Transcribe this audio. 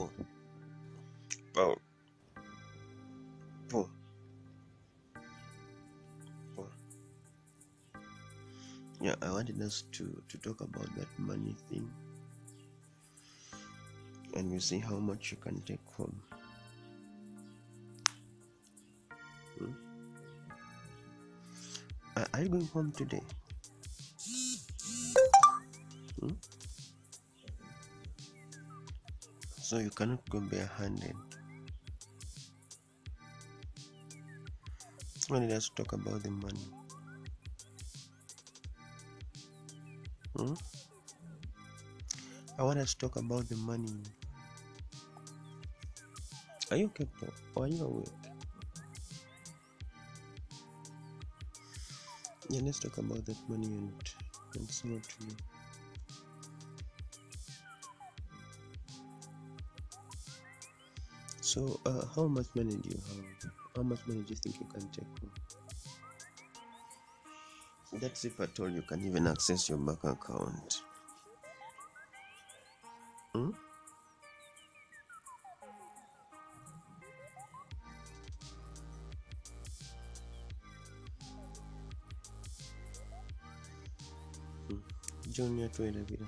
Paul. Paul. Paul. Paul. Yeah, I wanted us to, to talk about that money thing. And we see how much you can take home. Hmm? Are, are you going home today? Hmm? So you cannot go barehanded. Us to talk about the money. Hmm? I want us to talk about the money. Are you okay? Or are you awake? Yeah, let's talk about that money and, and see what to do. So, uh, how much money do you have? How much money do you think you can take home? That's if at all you can even access your bank account. Hmm? John yatwera bira